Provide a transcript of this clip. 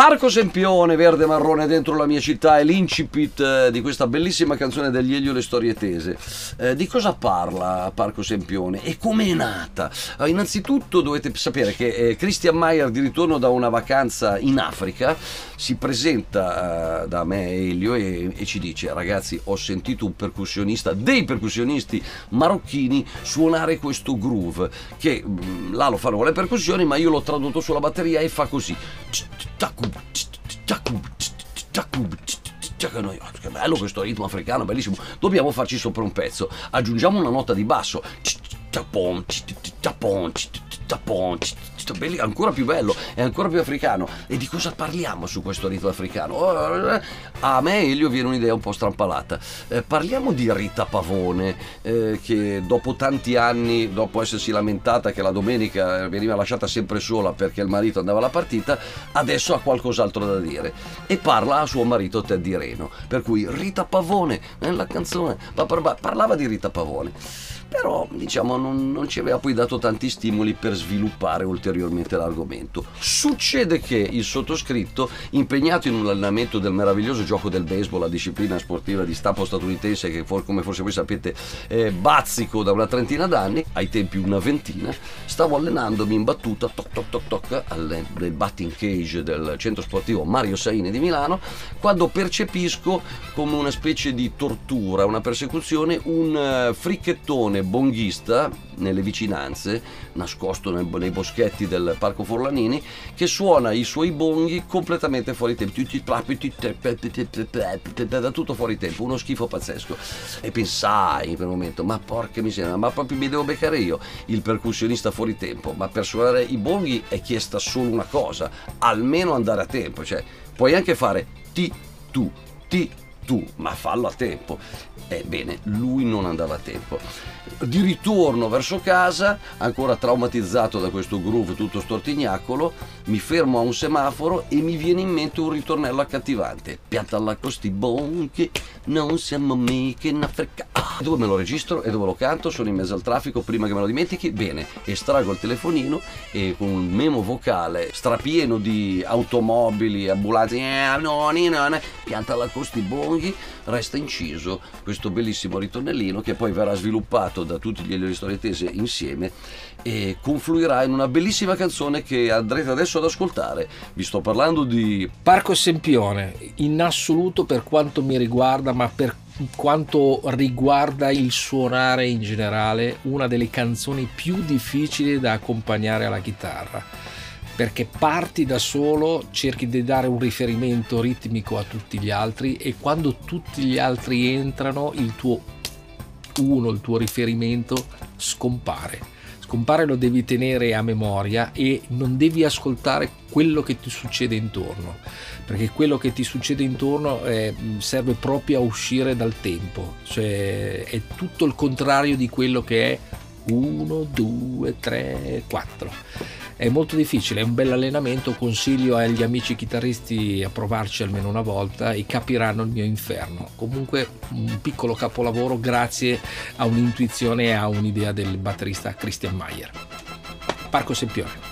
Parco Sempione, verde marrone dentro la mia città è l'incipit eh, di questa bellissima canzone degli Elio le storie tese. Eh, di cosa parla Parco Sempione e come è nata? Eh, innanzitutto dovete sapere che eh, Christian Mayer di ritorno da una vacanza in Africa si presenta eh, da me Elio e, e ci dice ragazzi ho sentito un percussionista, dei percussionisti marocchini suonare questo groove che mh, mm, là lo fanno con le percussioni ma io l'ho tradotto sulla batteria e fa così. Che bello questo ritmo africano, bellissimo. Dobbiamo farci sopra un pezzo. Aggiungiamo una nota di basso belli, ancora più bello e ancora più africano. E di cosa parliamo su questo rito africano? Oh, a me Elio viene un'idea un po' strampalata. Eh, parliamo di Rita Pavone, eh, che dopo tanti anni, dopo essersi lamentata che la domenica veniva lasciata sempre sola perché il marito andava alla partita, adesso ha qualcos'altro da dire. E parla a suo marito Teddy Reno. Per cui Rita Pavone, nella canzone, parlava di Rita Pavone però diciamo non, non, ci aveva poi dato tanti stimoli per sviluppare ulteriormente l'argomento. Succede che il sottoscritto, impegnato in un allenamento del meraviglioso gioco del baseball, la disciplina sportiva di stampo statunitense che for, come forse voi sapete eh, bazzico da una trentina d'anni, ai tempi una ventina, stavo allenandomi in battuta toc toc toc toc nel batting cage del centro sportivo Mario Saini di Milano, quando percepisco come una specie di tortura, una persecuzione, un uh, fricchettone bonghista nelle vicinanze, nascosto nel, nei boschetti del Parco Forlanini, che suona i suoi bonghi completamente fuori tempo, da tutto fuori tempo, uno schifo pazzesco. E pensai in quel momento, ma porca miseria, ma proprio mi devo beccare io, il percussionista fuori tempo, ma per suonare i bonghi è chiesta solo una cosa, almeno andare a tempo, cioè puoi anche fare ti, tu, ti, tu, ma fallo a tempo. Ebbene, lui non andava a tempo. Di ritorno verso casa, ancora traumatizzato da questo groove tutto stortignacolo, mi fermo a un semaforo e mi viene in mente un ritornello accattivante. Pianta alla costi bonchi, non siamo mica in Africa. Dove me lo registro e dove lo canto? Sono in mezzo al traffico, prima che me lo dimentichi. Bene, estraggo il telefonino e con un memo vocale strapieno di automobili, ambulanze, eh, pianta alla costi bonghi, resta inciso questo bellissimo ritornellino che poi verrà sviluppato da tutti gli storietese insieme e confluirà in una bellissima canzone che andrete adesso ad ascoltare. Vi sto parlando di Parco Sempione, in assoluto per quanto mi riguarda, ma per quanto riguarda il suonare in generale, una delle canzoni più difficili da accompagnare alla chitarra. Perché parti da solo, cerchi di dare un riferimento ritmico a tutti gli altri e quando tutti gli altri entrano, il tuo uno, il tuo riferimento scompare Compare lo devi tenere a memoria e non devi ascoltare quello che ti succede intorno, perché quello che ti succede intorno eh, serve proprio a uscire dal tempo, cioè è tutto il contrario di quello che è 1, 2, 3, 4 è molto difficile, è un bel allenamento, consiglio agli amici chitarristi a provarci almeno una volta e capiranno il mio inferno. Comunque un piccolo capolavoro grazie a un'intuizione e a un'idea del batterista Christian Mayer. Parco Sempione.